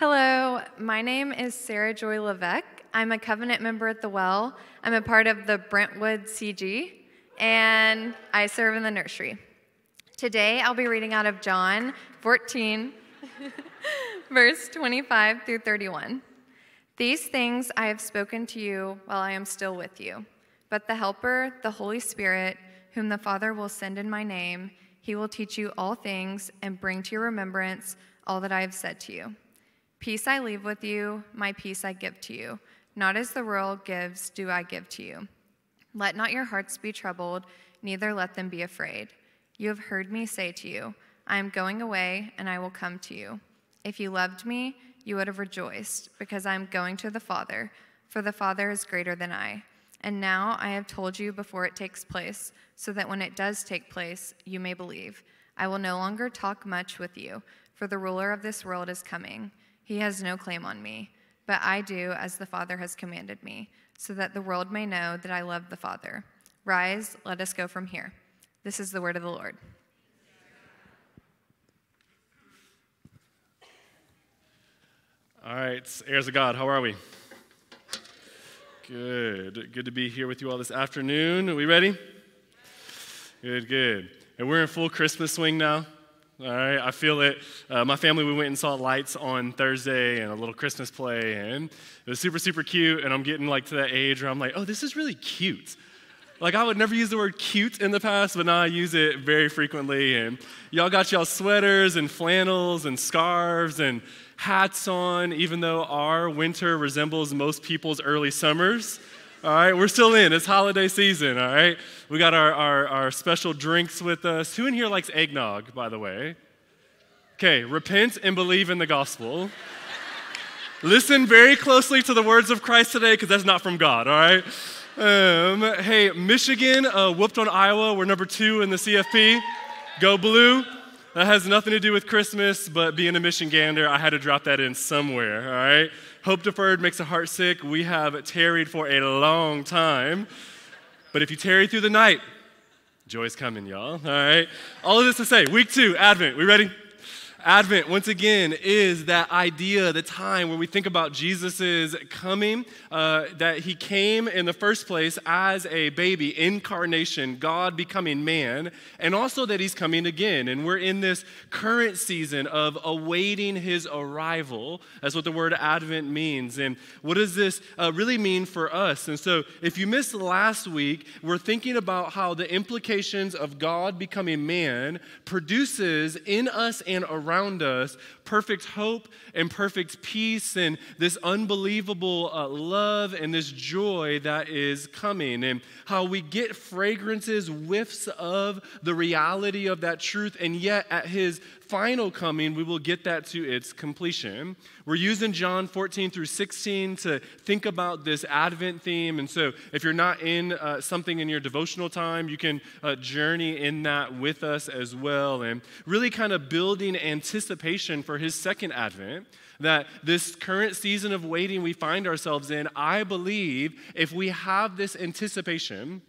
Hello, my name is Sarah Joy Levesque. I'm a covenant member at the Well. I'm a part of the Brentwood CG, and I serve in the nursery. Today, I'll be reading out of John 14, verse 25 through 31. These things I have spoken to you while I am still with you. But the Helper, the Holy Spirit, whom the Father will send in my name, he will teach you all things and bring to your remembrance all that I have said to you. Peace I leave with you, my peace I give to you. Not as the world gives, do I give to you. Let not your hearts be troubled, neither let them be afraid. You have heard me say to you, I am going away, and I will come to you. If you loved me, you would have rejoiced, because I am going to the Father, for the Father is greater than I. And now I have told you before it takes place, so that when it does take place, you may believe. I will no longer talk much with you, for the ruler of this world is coming. He has no claim on me but I do as the Father has commanded me, so that the world may know that I love the Father. Rise, let us go from here. This is the word of the Lord. All right, heirs of God, how are we? Good. Good to be here with you all this afternoon. Are we ready? Good, good. And we're in full Christmas swing now. All right, I feel it. Uh, my family, we went and saw lights on Thursday and a little Christmas play, and it was super, super cute. And I'm getting like to that age where I'm like, oh, this is really cute. Like, I would never use the word cute in the past, but now I use it very frequently. And y'all got y'all sweaters and flannels and scarves and hats on, even though our winter resembles most people's early summers. All right, we're still in. It's holiday season, all right? We got our, our, our special drinks with us. Who in here likes eggnog, by the way? Okay, repent and believe in the gospel. Listen very closely to the words of Christ today because that's not from God, all right? Um, hey, Michigan uh, whooped on Iowa. We're number two in the CFP. Go blue. That has nothing to do with Christmas, but being a Michigander, I had to drop that in somewhere, all right? Hope deferred makes a heart sick. We have tarried for a long time. But if you tarry through the night, joy's coming, y'all, all right? All of this to say, week two, Advent. We ready? Advent, once again, is that idea, the time where we think about Jesus' coming, uh, that he came in the first place as a baby, incarnation, God becoming man, and also that he's coming again. And we're in this current season of awaiting his arrival. That's what the word Advent means. And what does this uh, really mean for us? And so, if you missed last week, we're thinking about how the implications of God becoming man produces in us and around around us perfect hope and perfect peace and this unbelievable uh, love and this joy that is coming, and how we get fragrances, whiffs of the reality of that truth, and yet at his final coming, we will get that to its completion. We're using John 14 through 16 to think about this Advent theme. And so, if you're not in uh, something in your devotional time, you can uh, journey in that with us as well. And really kind of building anticipation for his second Advent that this current season of waiting we find ourselves in, I believe if we have this anticipation,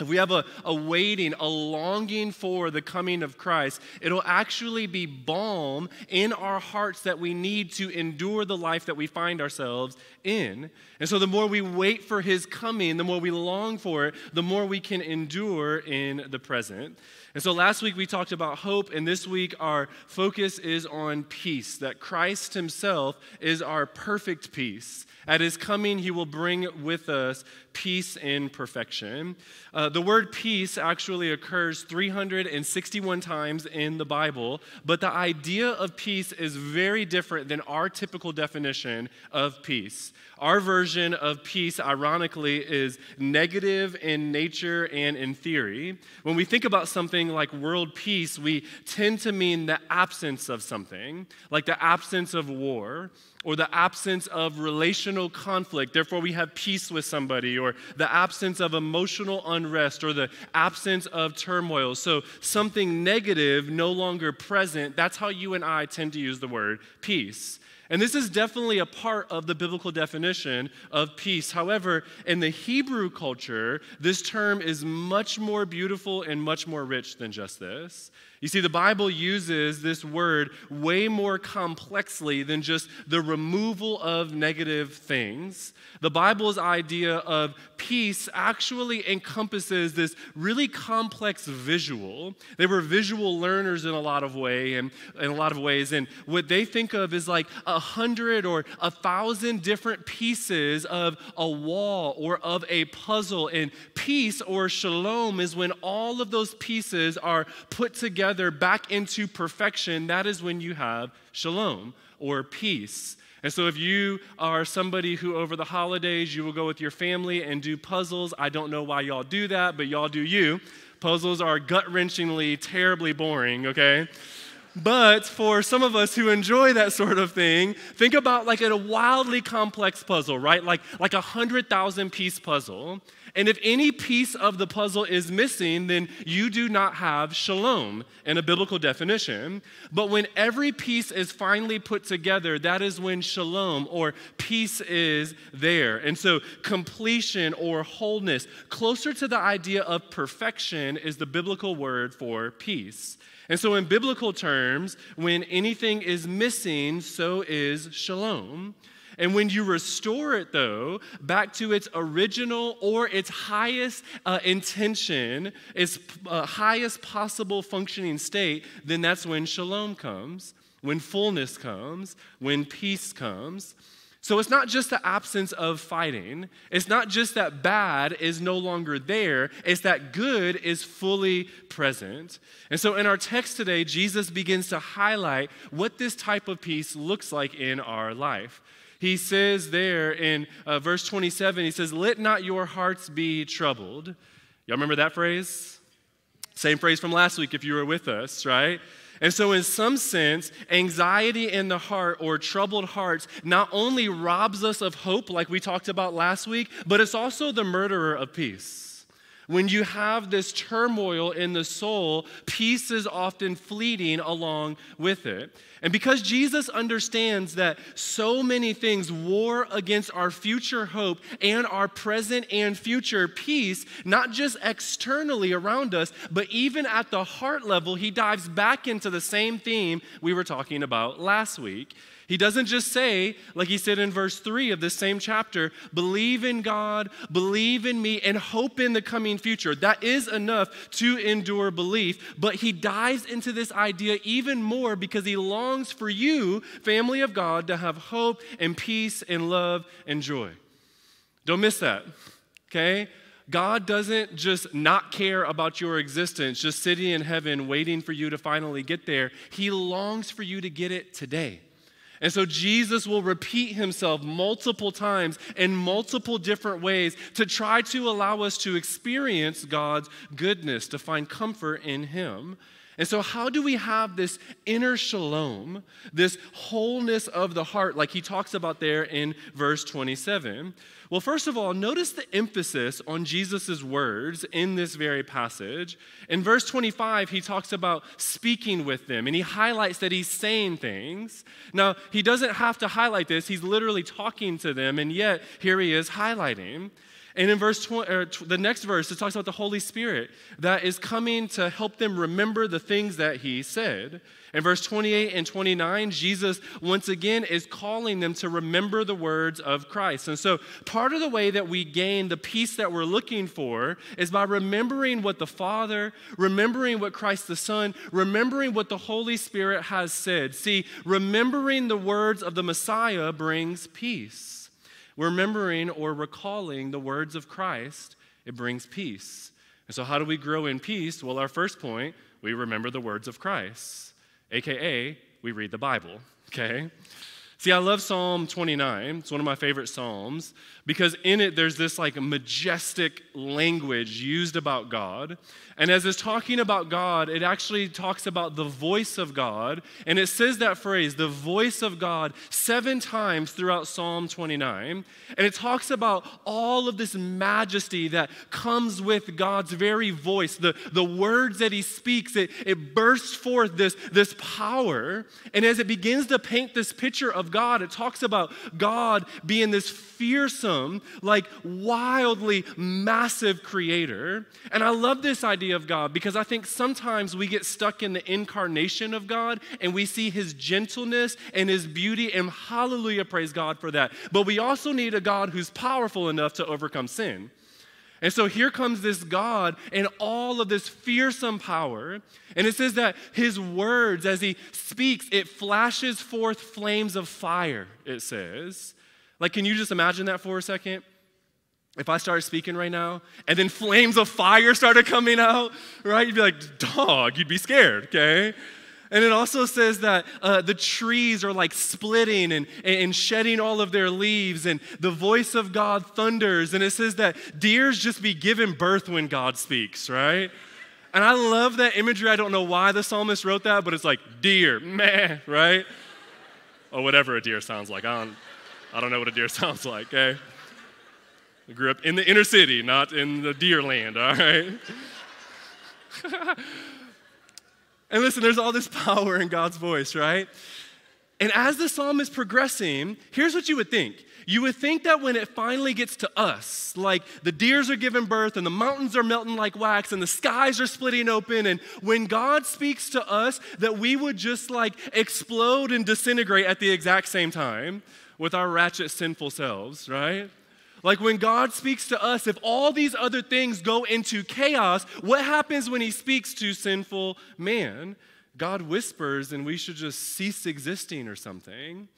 if we have a, a waiting, a longing for the coming of Christ, it'll actually be balm in our hearts that we need to endure the life that we find ourselves in. And so, the more we wait for his coming, the more we long for it, the more we can endure in the present. And so, last week we talked about hope, and this week our focus is on peace that Christ himself is our perfect peace. At his coming, he will bring with us peace in perfection. Uh, the word peace actually occurs 361 times in the Bible, but the idea of peace is very different than our typical definition of peace. Our version of peace, ironically, is negative in nature and in theory. When we think about something like world peace, we tend to mean the absence of something, like the absence of war or the absence of relational conflict. Therefore, we have peace with somebody, or the absence of emotional unrest, or the absence of turmoil. So, something negative no longer present. That's how you and I tend to use the word peace. And this is definitely a part of the biblical definition of peace. However, in the Hebrew culture, this term is much more beautiful and much more rich than just this. You see, the Bible uses this word way more complexly than just the removal of negative things. The Bible's idea of peace actually encompasses this really complex visual. They were visual learners in a lot of way and in a lot of ways, and what they think of is like a hundred or a thousand different pieces of a wall or of a puzzle. And peace or shalom is when all of those pieces are put together together back into perfection, that is when you have shalom or peace. And so, if you are somebody who over the holidays you will go with your family and do puzzles, I don't know why y'all do that, but y'all do you. Puzzles are gut wrenchingly, terribly boring, okay? But for some of us who enjoy that sort of thing, think about like a wildly complex puzzle, right? Like like a hundred thousand piece puzzle. And if any piece of the puzzle is missing, then you do not have shalom in a biblical definition. But when every piece is finally put together, that is when shalom or peace is there. And so completion or wholeness, closer to the idea of perfection, is the biblical word for peace. And so, in biblical terms, when anything is missing, so is shalom. And when you restore it, though, back to its original or its highest uh, intention, its uh, highest possible functioning state, then that's when shalom comes, when fullness comes, when peace comes. So it's not just the absence of fighting. It's not just that bad is no longer there. It's that good is fully present. And so in our text today, Jesus begins to highlight what this type of peace looks like in our life. He says there in uh, verse 27, he says, Let not your hearts be troubled. Y'all remember that phrase? Same phrase from last week if you were with us, right? And so, in some sense, anxiety in the heart or troubled hearts not only robs us of hope, like we talked about last week, but it's also the murderer of peace. When you have this turmoil in the soul, peace is often fleeting along with it. And because Jesus understands that so many things war against our future hope and our present and future peace, not just externally around us, but even at the heart level, he dives back into the same theme we were talking about last week. He doesn't just say, like he said in verse 3 of this same chapter, believe in God, believe in me, and hope in the coming future. That is enough to endure belief. But he dives into this idea even more because he longs for you, family of God, to have hope and peace and love and joy. Don't miss that, okay? God doesn't just not care about your existence, just sitting in heaven waiting for you to finally get there. He longs for you to get it today. And so Jesus will repeat himself multiple times in multiple different ways to try to allow us to experience God's goodness, to find comfort in him. And so, how do we have this inner shalom, this wholeness of the heart, like he talks about there in verse 27? Well, first of all, notice the emphasis on Jesus' words in this very passage. In verse 25, he talks about speaking with them, and he highlights that he's saying things. Now, he doesn't have to highlight this, he's literally talking to them, and yet here he is highlighting. And in verse 20, or er, the next verse, it talks about the Holy Spirit that is coming to help them remember the things that he said. In verse 28 and 29, Jesus once again is calling them to remember the words of Christ. And so, part of the way that we gain the peace that we're looking for is by remembering what the Father, remembering what Christ the Son, remembering what the Holy Spirit has said. See, remembering the words of the Messiah brings peace remembering or recalling the words of Christ, it brings peace. And so, how do we grow in peace? Well, our first point, we remember the words of Christ, AKA, we read the Bible, okay? See, I love Psalm 29. It's one of my favorite Psalms because in it there's this like majestic language used about God. And as it's talking about God, it actually talks about the voice of God. And it says that phrase, the voice of God, seven times throughout Psalm 29. And it talks about all of this majesty that comes with God's very voice, the, the words that He speaks, it, it bursts forth this, this power. And as it begins to paint this picture of of God, it talks about God being this fearsome, like wildly massive creator. And I love this idea of God because I think sometimes we get stuck in the incarnation of God and we see his gentleness and his beauty, and hallelujah, praise God for that. But we also need a God who's powerful enough to overcome sin. And so here comes this God and all of this fearsome power. And it says that his words, as he speaks, it flashes forth flames of fire, it says. Like, can you just imagine that for a second? If I started speaking right now and then flames of fire started coming out, right? You'd be like, dog, you'd be scared, okay? And it also says that uh, the trees are like splitting and, and shedding all of their leaves, and the voice of God thunders. And it says that deers just be given birth when God speaks, right? And I love that imagery. I don't know why the psalmist wrote that, but it's like deer, meh, right? Or whatever a deer sounds like. I don't, I don't know what a deer sounds like, okay? I grew up in the inner city, not in the deer land, all right? And listen, there's all this power in God's voice, right? And as the psalm is progressing, here's what you would think. You would think that when it finally gets to us, like the deers are giving birth and the mountains are melting like wax and the skies are splitting open, and when God speaks to us, that we would just like explode and disintegrate at the exact same time with our ratchet, sinful selves, right? Like when God speaks to us, if all these other things go into chaos, what happens when He speaks to sinful man? God whispers and we should just cease existing or something.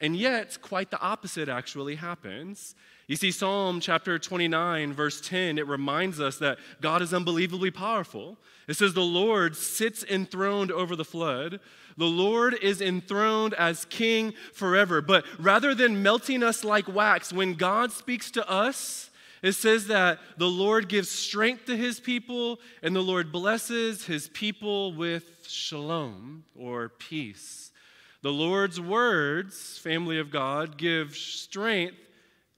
And yet, quite the opposite actually happens. You see, Psalm chapter 29, verse 10, it reminds us that God is unbelievably powerful. It says, The Lord sits enthroned over the flood. The Lord is enthroned as king forever. But rather than melting us like wax, when God speaks to us, it says that the Lord gives strength to his people and the Lord blesses his people with shalom or peace. The Lord's words, family of God, give strength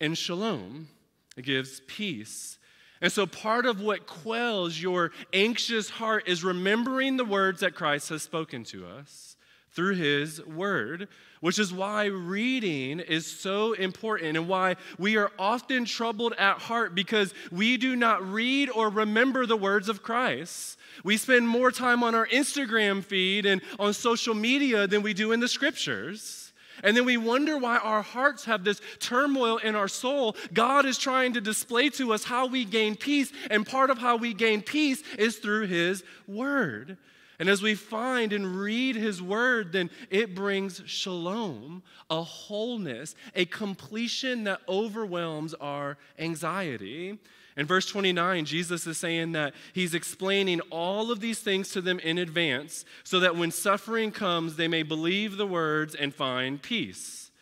and shalom. It gives peace. And so, part of what quells your anxious heart is remembering the words that Christ has spoken to us through his word, which is why reading is so important and why we are often troubled at heart because we do not read or remember the words of Christ. We spend more time on our Instagram feed and on social media than we do in the scriptures. And then we wonder why our hearts have this turmoil in our soul. God is trying to display to us how we gain peace, and part of how we gain peace is through His Word. And as we find and read His Word, then it brings shalom, a wholeness, a completion that overwhelms our anxiety. In verse 29, Jesus is saying that he's explaining all of these things to them in advance so that when suffering comes, they may believe the words and find peace.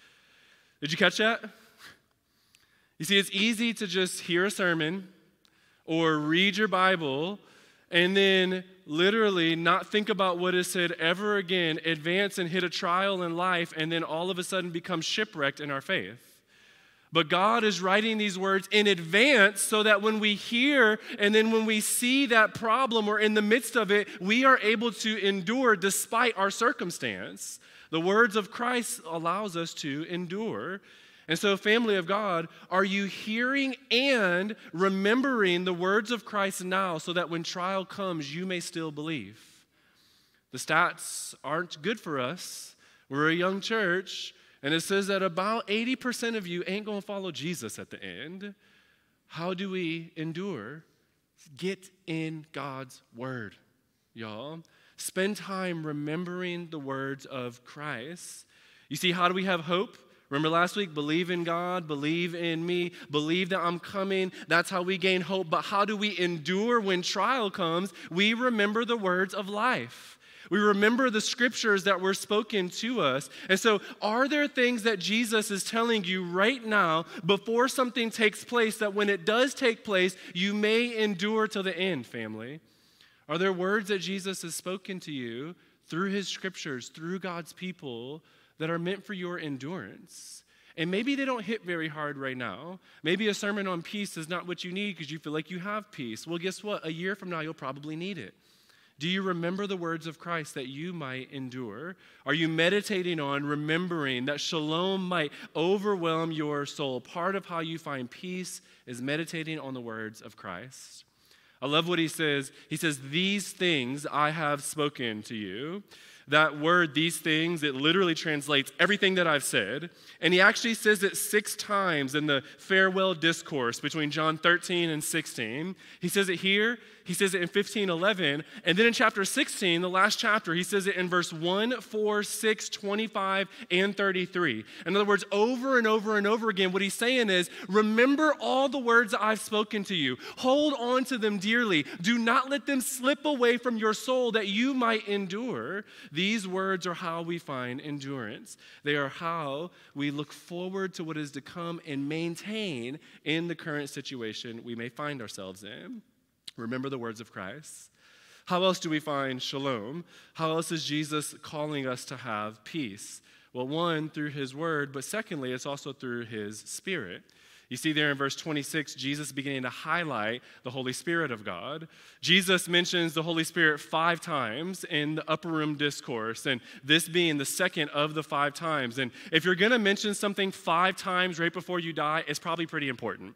Did you catch that? You see, it's easy to just hear a sermon or read your Bible and then literally not think about what is said ever again, advance and hit a trial in life, and then all of a sudden become shipwrecked in our faith. But God is writing these words in advance so that when we hear and then when we see that problem or in the midst of it, we are able to endure despite our circumstance. The words of Christ allows us to endure. And so, family of God, are you hearing and remembering the words of Christ now so that when trial comes, you may still believe? The stats aren't good for us. We're a young church, and it says that about 80% of you ain't going to follow Jesus at the end. How do we endure? Get in God's word, y'all. Spend time remembering the words of Christ. You see, how do we have hope? Remember last week? Believe in God, believe in me, believe that I'm coming. That's how we gain hope. But how do we endure when trial comes? We remember the words of life. We remember the scriptures that were spoken to us. And so, are there things that Jesus is telling you right now before something takes place that when it does take place, you may endure till the end, family? Are there words that Jesus has spoken to you through his scriptures, through God's people, that are meant for your endurance. And maybe they don't hit very hard right now. Maybe a sermon on peace is not what you need because you feel like you have peace. Well, guess what? A year from now, you'll probably need it. Do you remember the words of Christ that you might endure? Are you meditating on remembering that shalom might overwhelm your soul? Part of how you find peace is meditating on the words of Christ. I love what he says. He says, These things I have spoken to you. That word, these things, it literally translates everything that I've said. And he actually says it six times in the farewell discourse between John 13 and 16. He says it here, he says it in 15, 11. And then in chapter 16, the last chapter, he says it in verse 1, 4, 6, 25, and 33. In other words, over and over and over again, what he's saying is remember all the words I've spoken to you, hold on to them dearly. Do not let them slip away from your soul that you might endure. These words are how we find endurance. They are how we look forward to what is to come and maintain in the current situation we may find ourselves in. Remember the words of Christ. How else do we find shalom? How else is Jesus calling us to have peace? Well, one, through his word, but secondly, it's also through his spirit. You see there in verse 26, Jesus beginning to highlight the Holy Spirit of God. Jesus mentions the Holy Spirit five times in the upper room discourse, and this being the second of the five times. And if you're going to mention something five times right before you die, it's probably pretty important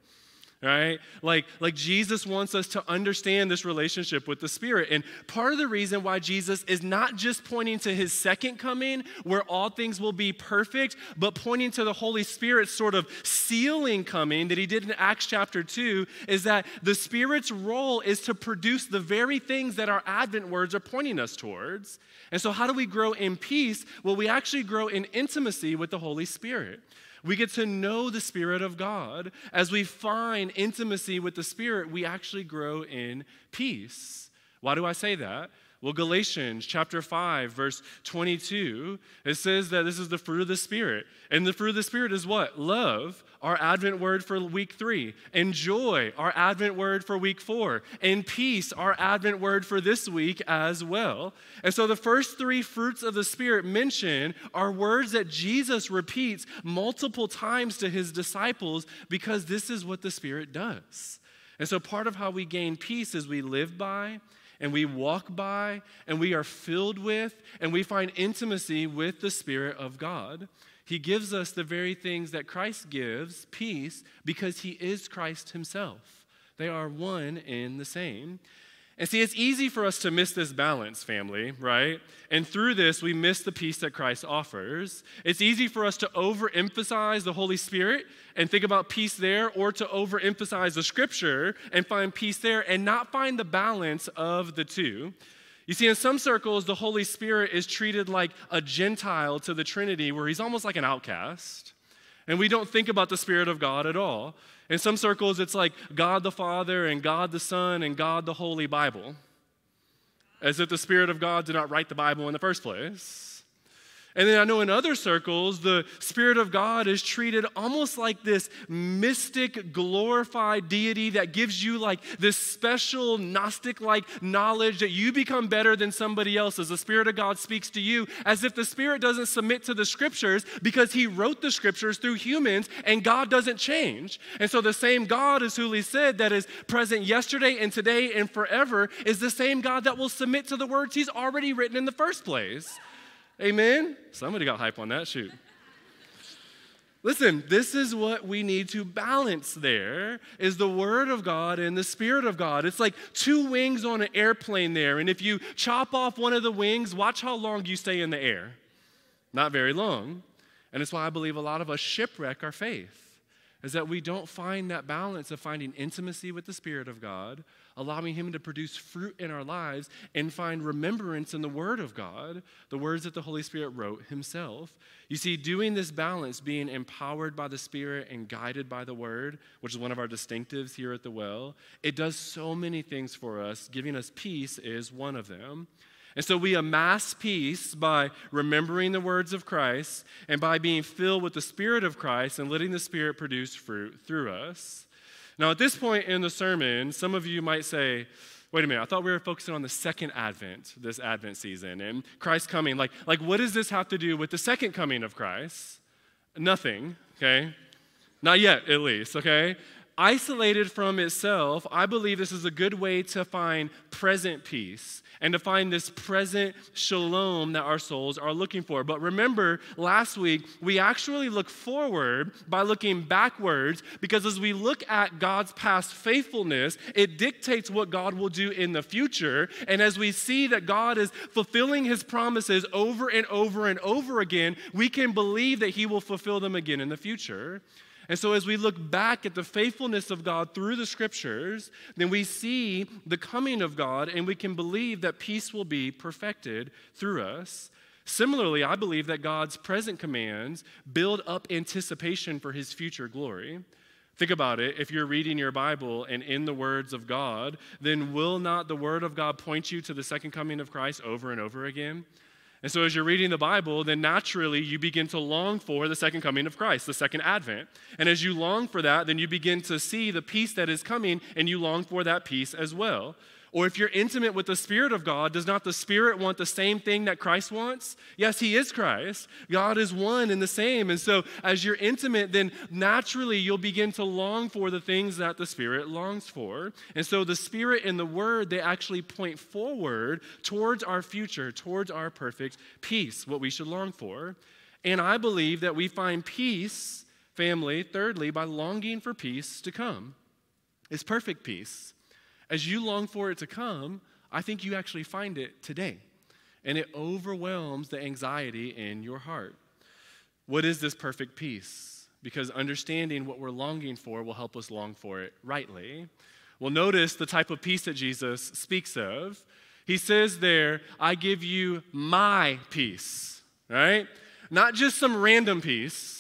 right? Like, like Jesus wants us to understand this relationship with the Spirit. And part of the reason why Jesus is not just pointing to his second coming, where all things will be perfect, but pointing to the Holy Spirit's sort of sealing coming that he did in Acts chapter 2, is that the Spirit's role is to produce the very things that our Advent words are pointing us towards. And so, how do we grow in peace? Well, we actually grow in intimacy with the Holy Spirit. We get to know the Spirit of God. As we find intimacy with the Spirit, we actually grow in peace. Why do I say that? Well, Galatians chapter 5, verse 22, it says that this is the fruit of the Spirit. And the fruit of the Spirit is what? Love, our Advent word for week three. And joy, our Advent word for week four. And peace, our Advent word for this week as well. And so the first three fruits of the Spirit mentioned are words that Jesus repeats multiple times to his disciples because this is what the Spirit does. And so part of how we gain peace is we live by and we walk by and we are filled with and we find intimacy with the Spirit of God. He gives us the very things that Christ gives peace because he is Christ himself. They are one in the same. And see, it's easy for us to miss this balance, family, right? And through this, we miss the peace that Christ offers. It's easy for us to overemphasize the Holy Spirit and think about peace there, or to overemphasize the scripture and find peace there and not find the balance of the two. You see, in some circles, the Holy Spirit is treated like a Gentile to the Trinity, where he's almost like an outcast. And we don't think about the Spirit of God at all. In some circles, it's like God the Father and God the Son and God the Holy Bible, as if the Spirit of God did not write the Bible in the first place. And then I know in other circles, the Spirit of God is treated almost like this mystic, glorified deity that gives you like this special Gnostic like knowledge that you become better than somebody else as the Spirit of God speaks to you, as if the Spirit doesn't submit to the scriptures because He wrote the scriptures through humans and God doesn't change. And so the same God, as Huli said, that is present yesterday and today and forever is the same God that will submit to the words He's already written in the first place. Amen? Somebody got hype on that shoot. Listen, this is what we need to balance there is the word of God and the spirit of God. It's like two wings on an airplane there, and if you chop off one of the wings, watch how long you stay in the air. Not very long. And it's why I believe a lot of us shipwreck our faith is that we don't find that balance of finding intimacy with the Spirit of God, allowing Him to produce fruit in our lives, and find remembrance in the Word of God, the words that the Holy Spirit wrote Himself. You see, doing this balance, being empowered by the Spirit and guided by the Word, which is one of our distinctives here at the well, it does so many things for us. Giving us peace is one of them. And so we amass peace by remembering the words of Christ and by being filled with the Spirit of Christ and letting the Spirit produce fruit through us. Now, at this point in the sermon, some of you might say, wait a minute, I thought we were focusing on the second advent, this advent season, and Christ coming. Like, like what does this have to do with the second coming of Christ? Nothing, okay? Not yet, at least, okay? Isolated from itself, I believe this is a good way to find present peace and to find this present shalom that our souls are looking for. But remember, last week, we actually look forward by looking backwards because as we look at God's past faithfulness, it dictates what God will do in the future. And as we see that God is fulfilling his promises over and over and over again, we can believe that he will fulfill them again in the future. And so, as we look back at the faithfulness of God through the scriptures, then we see the coming of God and we can believe that peace will be perfected through us. Similarly, I believe that God's present commands build up anticipation for his future glory. Think about it. If you're reading your Bible and in the words of God, then will not the word of God point you to the second coming of Christ over and over again? And so, as you're reading the Bible, then naturally you begin to long for the second coming of Christ, the second advent. And as you long for that, then you begin to see the peace that is coming, and you long for that peace as well. Or if you're intimate with the Spirit of God, does not the Spirit want the same thing that Christ wants? Yes, He is Christ. God is one and the same. And so, as you're intimate, then naturally you'll begin to long for the things that the Spirit longs for. And so, the Spirit and the Word, they actually point forward towards our future, towards our perfect peace, what we should long for. And I believe that we find peace, family, thirdly, by longing for peace to come. It's perfect peace as you long for it to come, I think you actually find it today. And it overwhelms the anxiety in your heart. What is this perfect peace? Because understanding what we're longing for will help us long for it rightly. Well, notice the type of peace that Jesus speaks of. He says there, I give you my peace, right? Not just some random peace,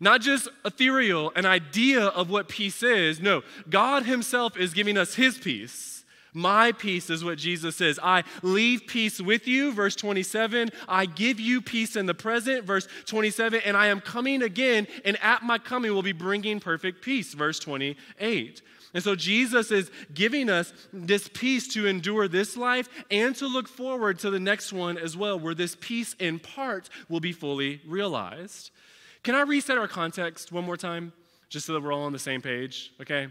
not just ethereal, an idea of what peace is. No, God Himself is giving us His peace. My peace is what Jesus says. I leave peace with you, verse 27. I give you peace in the present, verse 27. And I am coming again, and at my coming will be bringing perfect peace, verse 28. And so Jesus is giving us this peace to endure this life and to look forward to the next one as well, where this peace in part will be fully realized. Can I reset our context one more time, just so that we're all on the same page? Okay?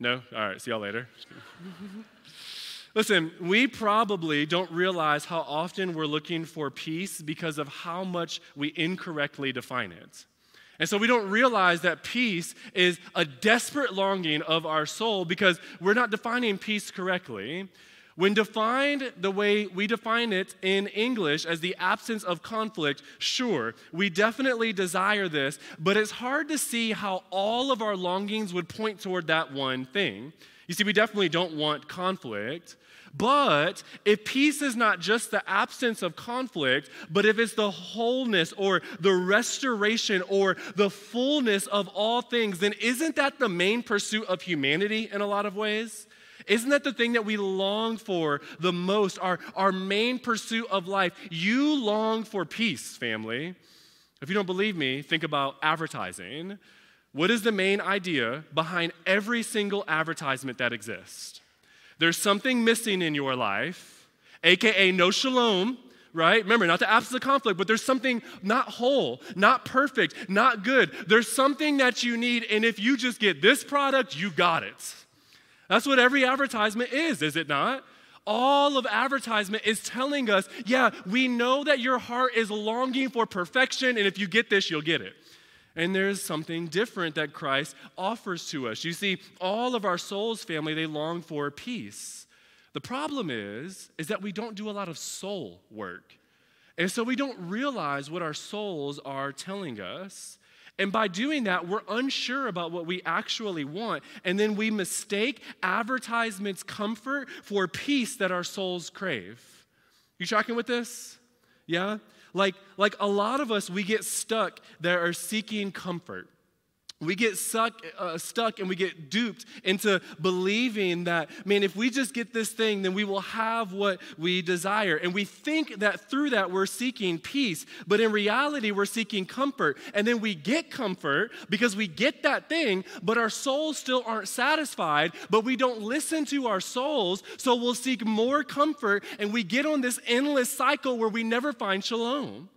No? All right, see y'all later. Listen, we probably don't realize how often we're looking for peace because of how much we incorrectly define it. And so we don't realize that peace is a desperate longing of our soul because we're not defining peace correctly. When defined the way we define it in English as the absence of conflict, sure, we definitely desire this, but it's hard to see how all of our longings would point toward that one thing. You see, we definitely don't want conflict. But if peace is not just the absence of conflict, but if it's the wholeness or the restoration or the fullness of all things, then isn't that the main pursuit of humanity in a lot of ways? Isn't that the thing that we long for the most, our, our main pursuit of life? You long for peace, family. If you don't believe me, think about advertising. What is the main idea behind every single advertisement that exists? There's something missing in your life, aka no shalom, right? Remember, not the absence of conflict, but there's something not whole, not perfect, not good. There's something that you need, and if you just get this product, you got it. That's what every advertisement is, is it not? All of advertisement is telling us, yeah, we know that your heart is longing for perfection, and if you get this, you'll get it. And there's something different that Christ offers to us. You see, all of our souls, family, they long for peace. The problem is, is that we don't do a lot of soul work. And so we don't realize what our souls are telling us. And by doing that, we're unsure about what we actually want. And then we mistake advertisement's comfort for peace that our souls crave. You tracking with this? Yeah? Like, like a lot of us, we get stuck that are seeking comfort we get stuck, uh, stuck and we get duped into believing that, man, if we just get this thing, then we will have what we desire. And we think that through that we're seeking peace, but in reality, we're seeking comfort. And then we get comfort because we get that thing, but our souls still aren't satisfied, but we don't listen to our souls, so we'll seek more comfort and we get on this endless cycle where we never find shalom.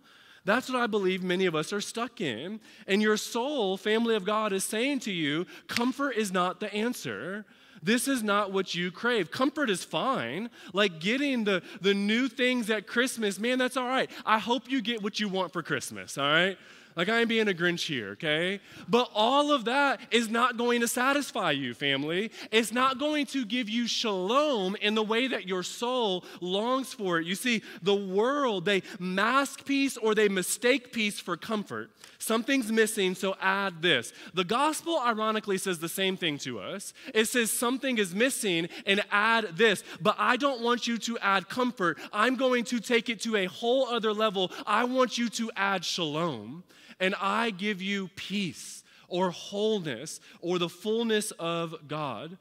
That's what I believe many of us are stuck in. And your soul, family of God, is saying to you, comfort is not the answer. This is not what you crave. Comfort is fine. Like getting the, the new things at Christmas, man, that's all right. I hope you get what you want for Christmas, all right? Like, I ain't being a Grinch here, okay? But all of that is not going to satisfy you, family. It's not going to give you shalom in the way that your soul longs for it. You see, the world, they mask peace or they mistake peace for comfort. Something's missing, so add this. The gospel, ironically, says the same thing to us. It says something is missing and add this. But I don't want you to add comfort. I'm going to take it to a whole other level. I want you to add shalom and I give you peace or wholeness or the fullness of God.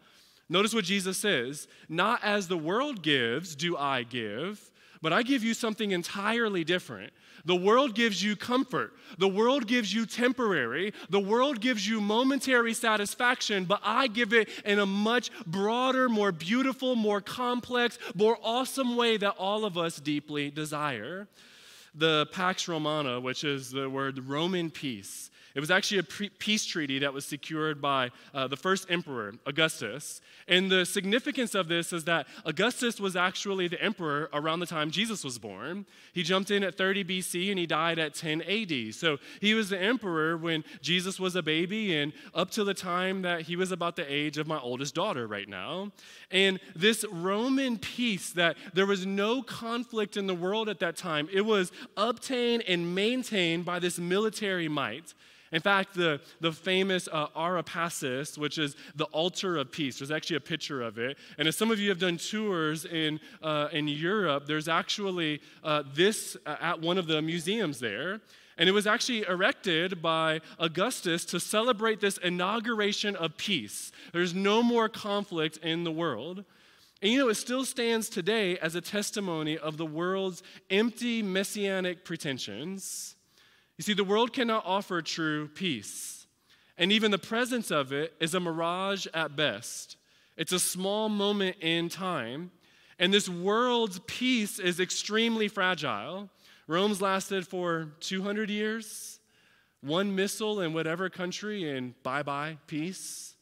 Notice what Jesus says Not as the world gives, do I give, but I give you something entirely different. The world gives you comfort. The world gives you temporary. The world gives you momentary satisfaction, but I give it in a much broader, more beautiful, more complex, more awesome way that all of us deeply desire the Pax Romana, which is the word Roman peace. It was actually a pre- peace treaty that was secured by uh, the first emperor, Augustus. And the significance of this is that Augustus was actually the emperor around the time Jesus was born. He jumped in at 30 BC and he died at 10 AD. So he was the emperor when Jesus was a baby and up to the time that he was about the age of my oldest daughter right now. And this Roman peace, that there was no conflict in the world at that time, it was obtained and maintained by this military might. In fact, the, the famous uh, Ara Pacis, which is the altar of peace, there's actually a picture of it. And as some of you have done tours in, uh, in Europe, there's actually uh, this uh, at one of the museums there. And it was actually erected by Augustus to celebrate this inauguration of peace. There's no more conflict in the world. And you know, it still stands today as a testimony of the world's empty messianic pretensions you see, the world cannot offer true peace. And even the presence of it is a mirage at best. It's a small moment in time. And this world's peace is extremely fragile. Rome's lasted for 200 years. One missile in whatever country, and bye bye, peace.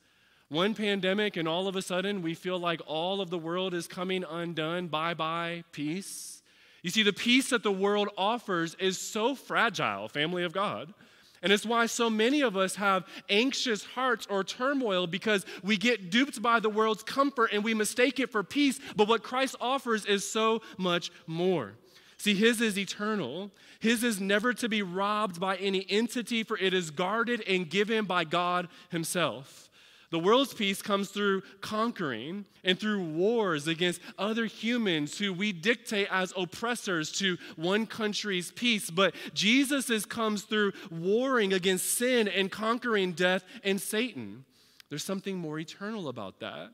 One pandemic, and all of a sudden we feel like all of the world is coming undone. Bye bye, peace. You see, the peace that the world offers is so fragile, family of God. And it's why so many of us have anxious hearts or turmoil because we get duped by the world's comfort and we mistake it for peace. But what Christ offers is so much more. See, His is eternal. His is never to be robbed by any entity, for it is guarded and given by God Himself. The world's peace comes through conquering and through wars against other humans who we dictate as oppressors to one country's peace. But Jesus' comes through warring against sin and conquering death and Satan. There's something more eternal about that.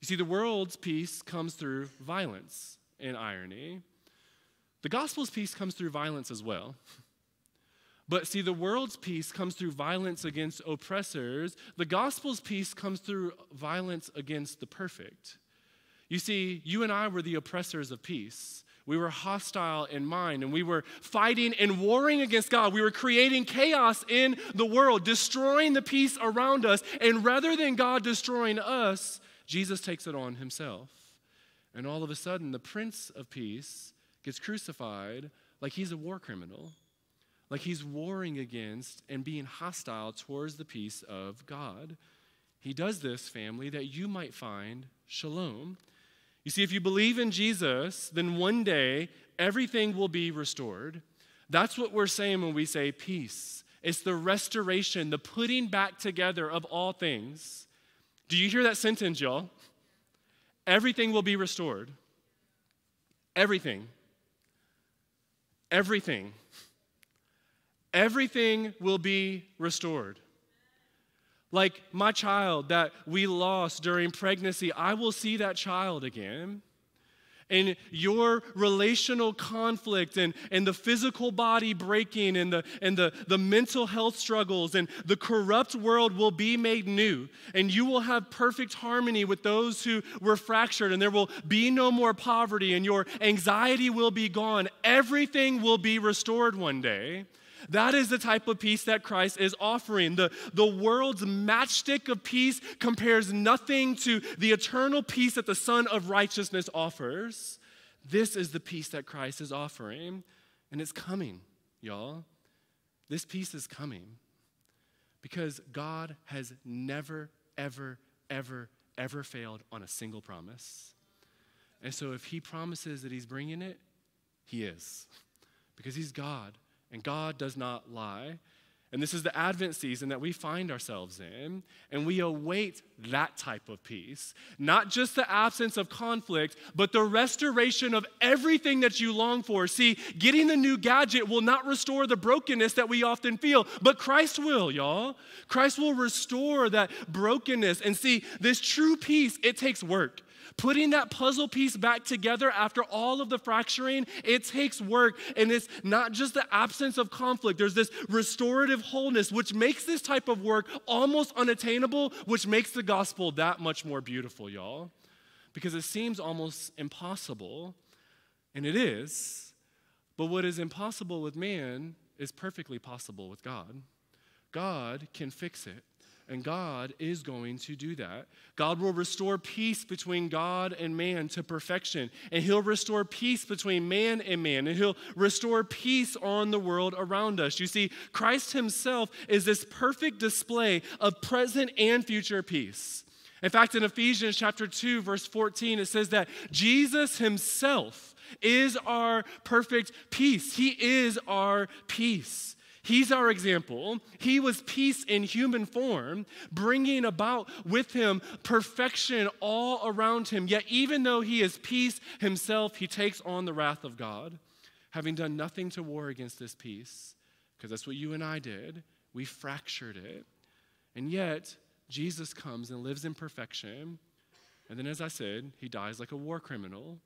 You see, the world's peace comes through violence and irony. The gospel's peace comes through violence as well. But see, the world's peace comes through violence against oppressors. The gospel's peace comes through violence against the perfect. You see, you and I were the oppressors of peace. We were hostile in mind and we were fighting and warring against God. We were creating chaos in the world, destroying the peace around us. And rather than God destroying us, Jesus takes it on himself. And all of a sudden, the Prince of Peace gets crucified like he's a war criminal like he's warring against and being hostile towards the peace of God. He does this, family, that you might find shalom. You see, if you believe in Jesus, then one day everything will be restored. That's what we're saying when we say peace. It's the restoration, the putting back together of all things. Do you hear that sentence, y'all? Everything will be restored. Everything. Everything everything will be restored. Like my child that we lost during pregnancy, I will see that child again. and your relational conflict and, and the physical body breaking and, the, and the, the mental health struggles and the corrupt world will be made new. And you will have perfect harmony with those who were fractured, and there will be no more poverty, and your anxiety will be gone. Everything will be restored one day. That is the type of peace that Christ is offering. The, the world's matchstick of peace compares nothing to the eternal peace that the Son of Righteousness offers. This is the peace that Christ is offering, and it's coming, y'all. This peace is coming because God has never, ever, ever, ever failed on a single promise. And so if He promises that He's bringing it, He is because He's God and God does not lie. And this is the Advent season that we find ourselves in, and we await that type of peace. Not just the absence of conflict, but the restoration of everything that you long for. See, getting the new gadget will not restore the brokenness that we often feel, but Christ will, y'all. Christ will restore that brokenness. And see, this true peace, it takes work. Putting that puzzle piece back together after all of the fracturing, it takes work. And it's not just the absence of conflict, there's this restorative wholeness, which makes this type of work almost unattainable, which makes the gospel that much more beautiful, y'all. Because it seems almost impossible, and it is. But what is impossible with man is perfectly possible with God. God can fix it. And God is going to do that. God will restore peace between God and man to perfection. And He'll restore peace between man and man. And He'll restore peace on the world around us. You see, Christ Himself is this perfect display of present and future peace. In fact, in Ephesians chapter 2, verse 14, it says that Jesus Himself is our perfect peace. He is our peace. He's our example. He was peace in human form, bringing about with him perfection all around him. Yet, even though he is peace himself, he takes on the wrath of God, having done nothing to war against this peace, because that's what you and I did. We fractured it. And yet, Jesus comes and lives in perfection. And then, as I said, he dies like a war criminal.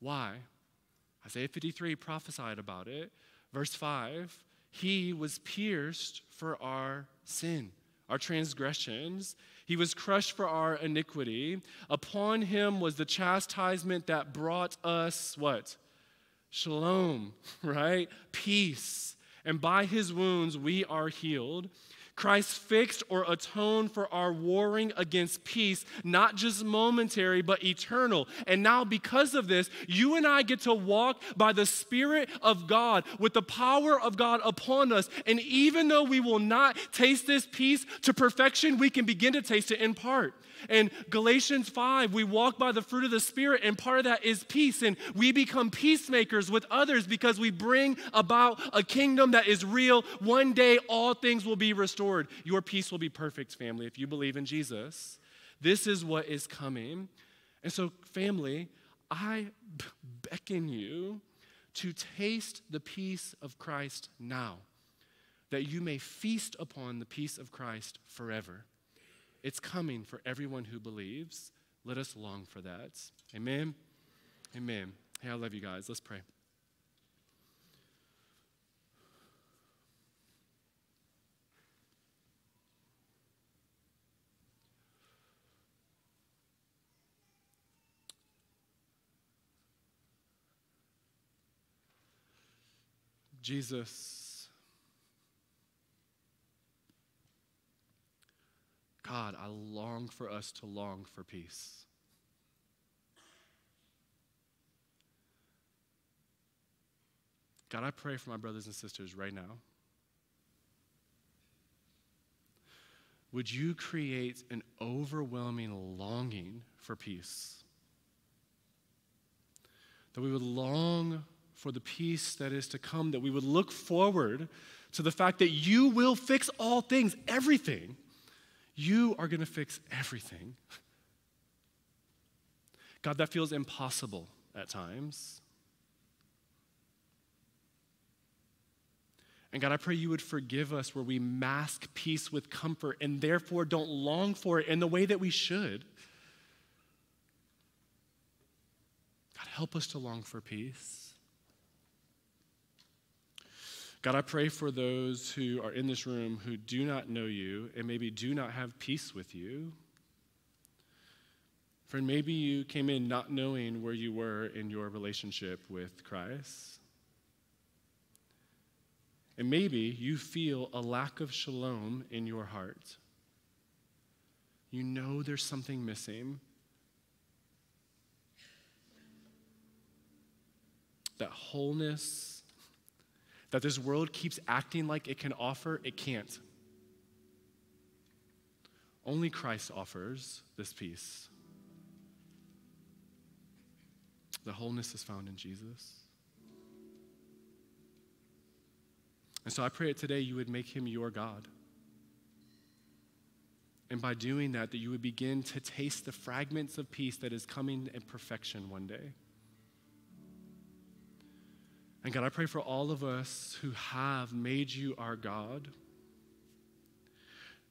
Why? Isaiah 53 prophesied about it. Verse 5 he was pierced for our sin, our transgressions. He was crushed for our iniquity. Upon him was the chastisement that brought us what? Shalom, right? Peace. And by his wounds we are healed. Christ fixed or atoned for our warring against peace, not just momentary, but eternal. And now, because of this, you and I get to walk by the Spirit of God with the power of God upon us. And even though we will not taste this peace to perfection, we can begin to taste it in part. In Galatians 5, we walk by the fruit of the Spirit, and part of that is peace. And we become peacemakers with others because we bring about a kingdom that is real. One day, all things will be restored. Your peace will be perfect, family, if you believe in Jesus. This is what is coming. And so, family, I beckon you to taste the peace of Christ now, that you may feast upon the peace of Christ forever. It's coming for everyone who believes. Let us long for that. Amen. Amen. Hey, I love you guys. Let's pray. Jesus. God, I long for us to long for peace. God, I pray for my brothers and sisters right now. Would you create an overwhelming longing for peace? That we would long for the peace that is to come, that we would look forward to the fact that you will fix all things, everything. You are going to fix everything. God, that feels impossible at times. And God, I pray you would forgive us where we mask peace with comfort and therefore don't long for it in the way that we should. God, help us to long for peace. God, I pray for those who are in this room who do not know you and maybe do not have peace with you. Friend, maybe you came in not knowing where you were in your relationship with Christ. And maybe you feel a lack of shalom in your heart. You know there's something missing. That wholeness that this world keeps acting like it can offer, it can't. Only Christ offers this peace. The wholeness is found in Jesus. And so I pray that today you would make him your God. And by doing that, that you would begin to taste the fragments of peace that is coming in perfection one day. And God, I pray for all of us who have made you our God.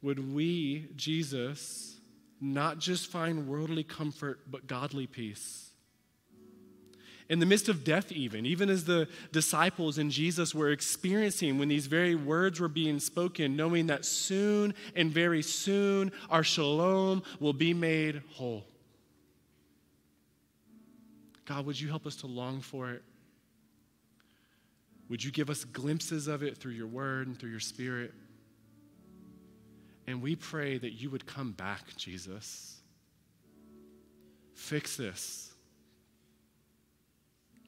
Would we, Jesus, not just find worldly comfort, but godly peace? in the midst of death, even, even as the disciples and Jesus were experiencing when these very words were being spoken, knowing that soon and very soon our shalom will be made whole. God, would you help us to long for it? Would you give us glimpses of it through your word and through your spirit? And we pray that you would come back, Jesus. Fix this.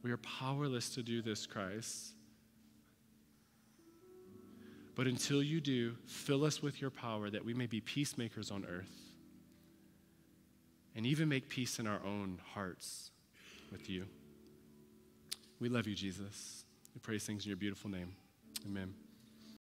We are powerless to do this, Christ. But until you do, fill us with your power that we may be peacemakers on earth and even make peace in our own hearts with you. We love you, Jesus. We praise things in your beautiful name. Amen.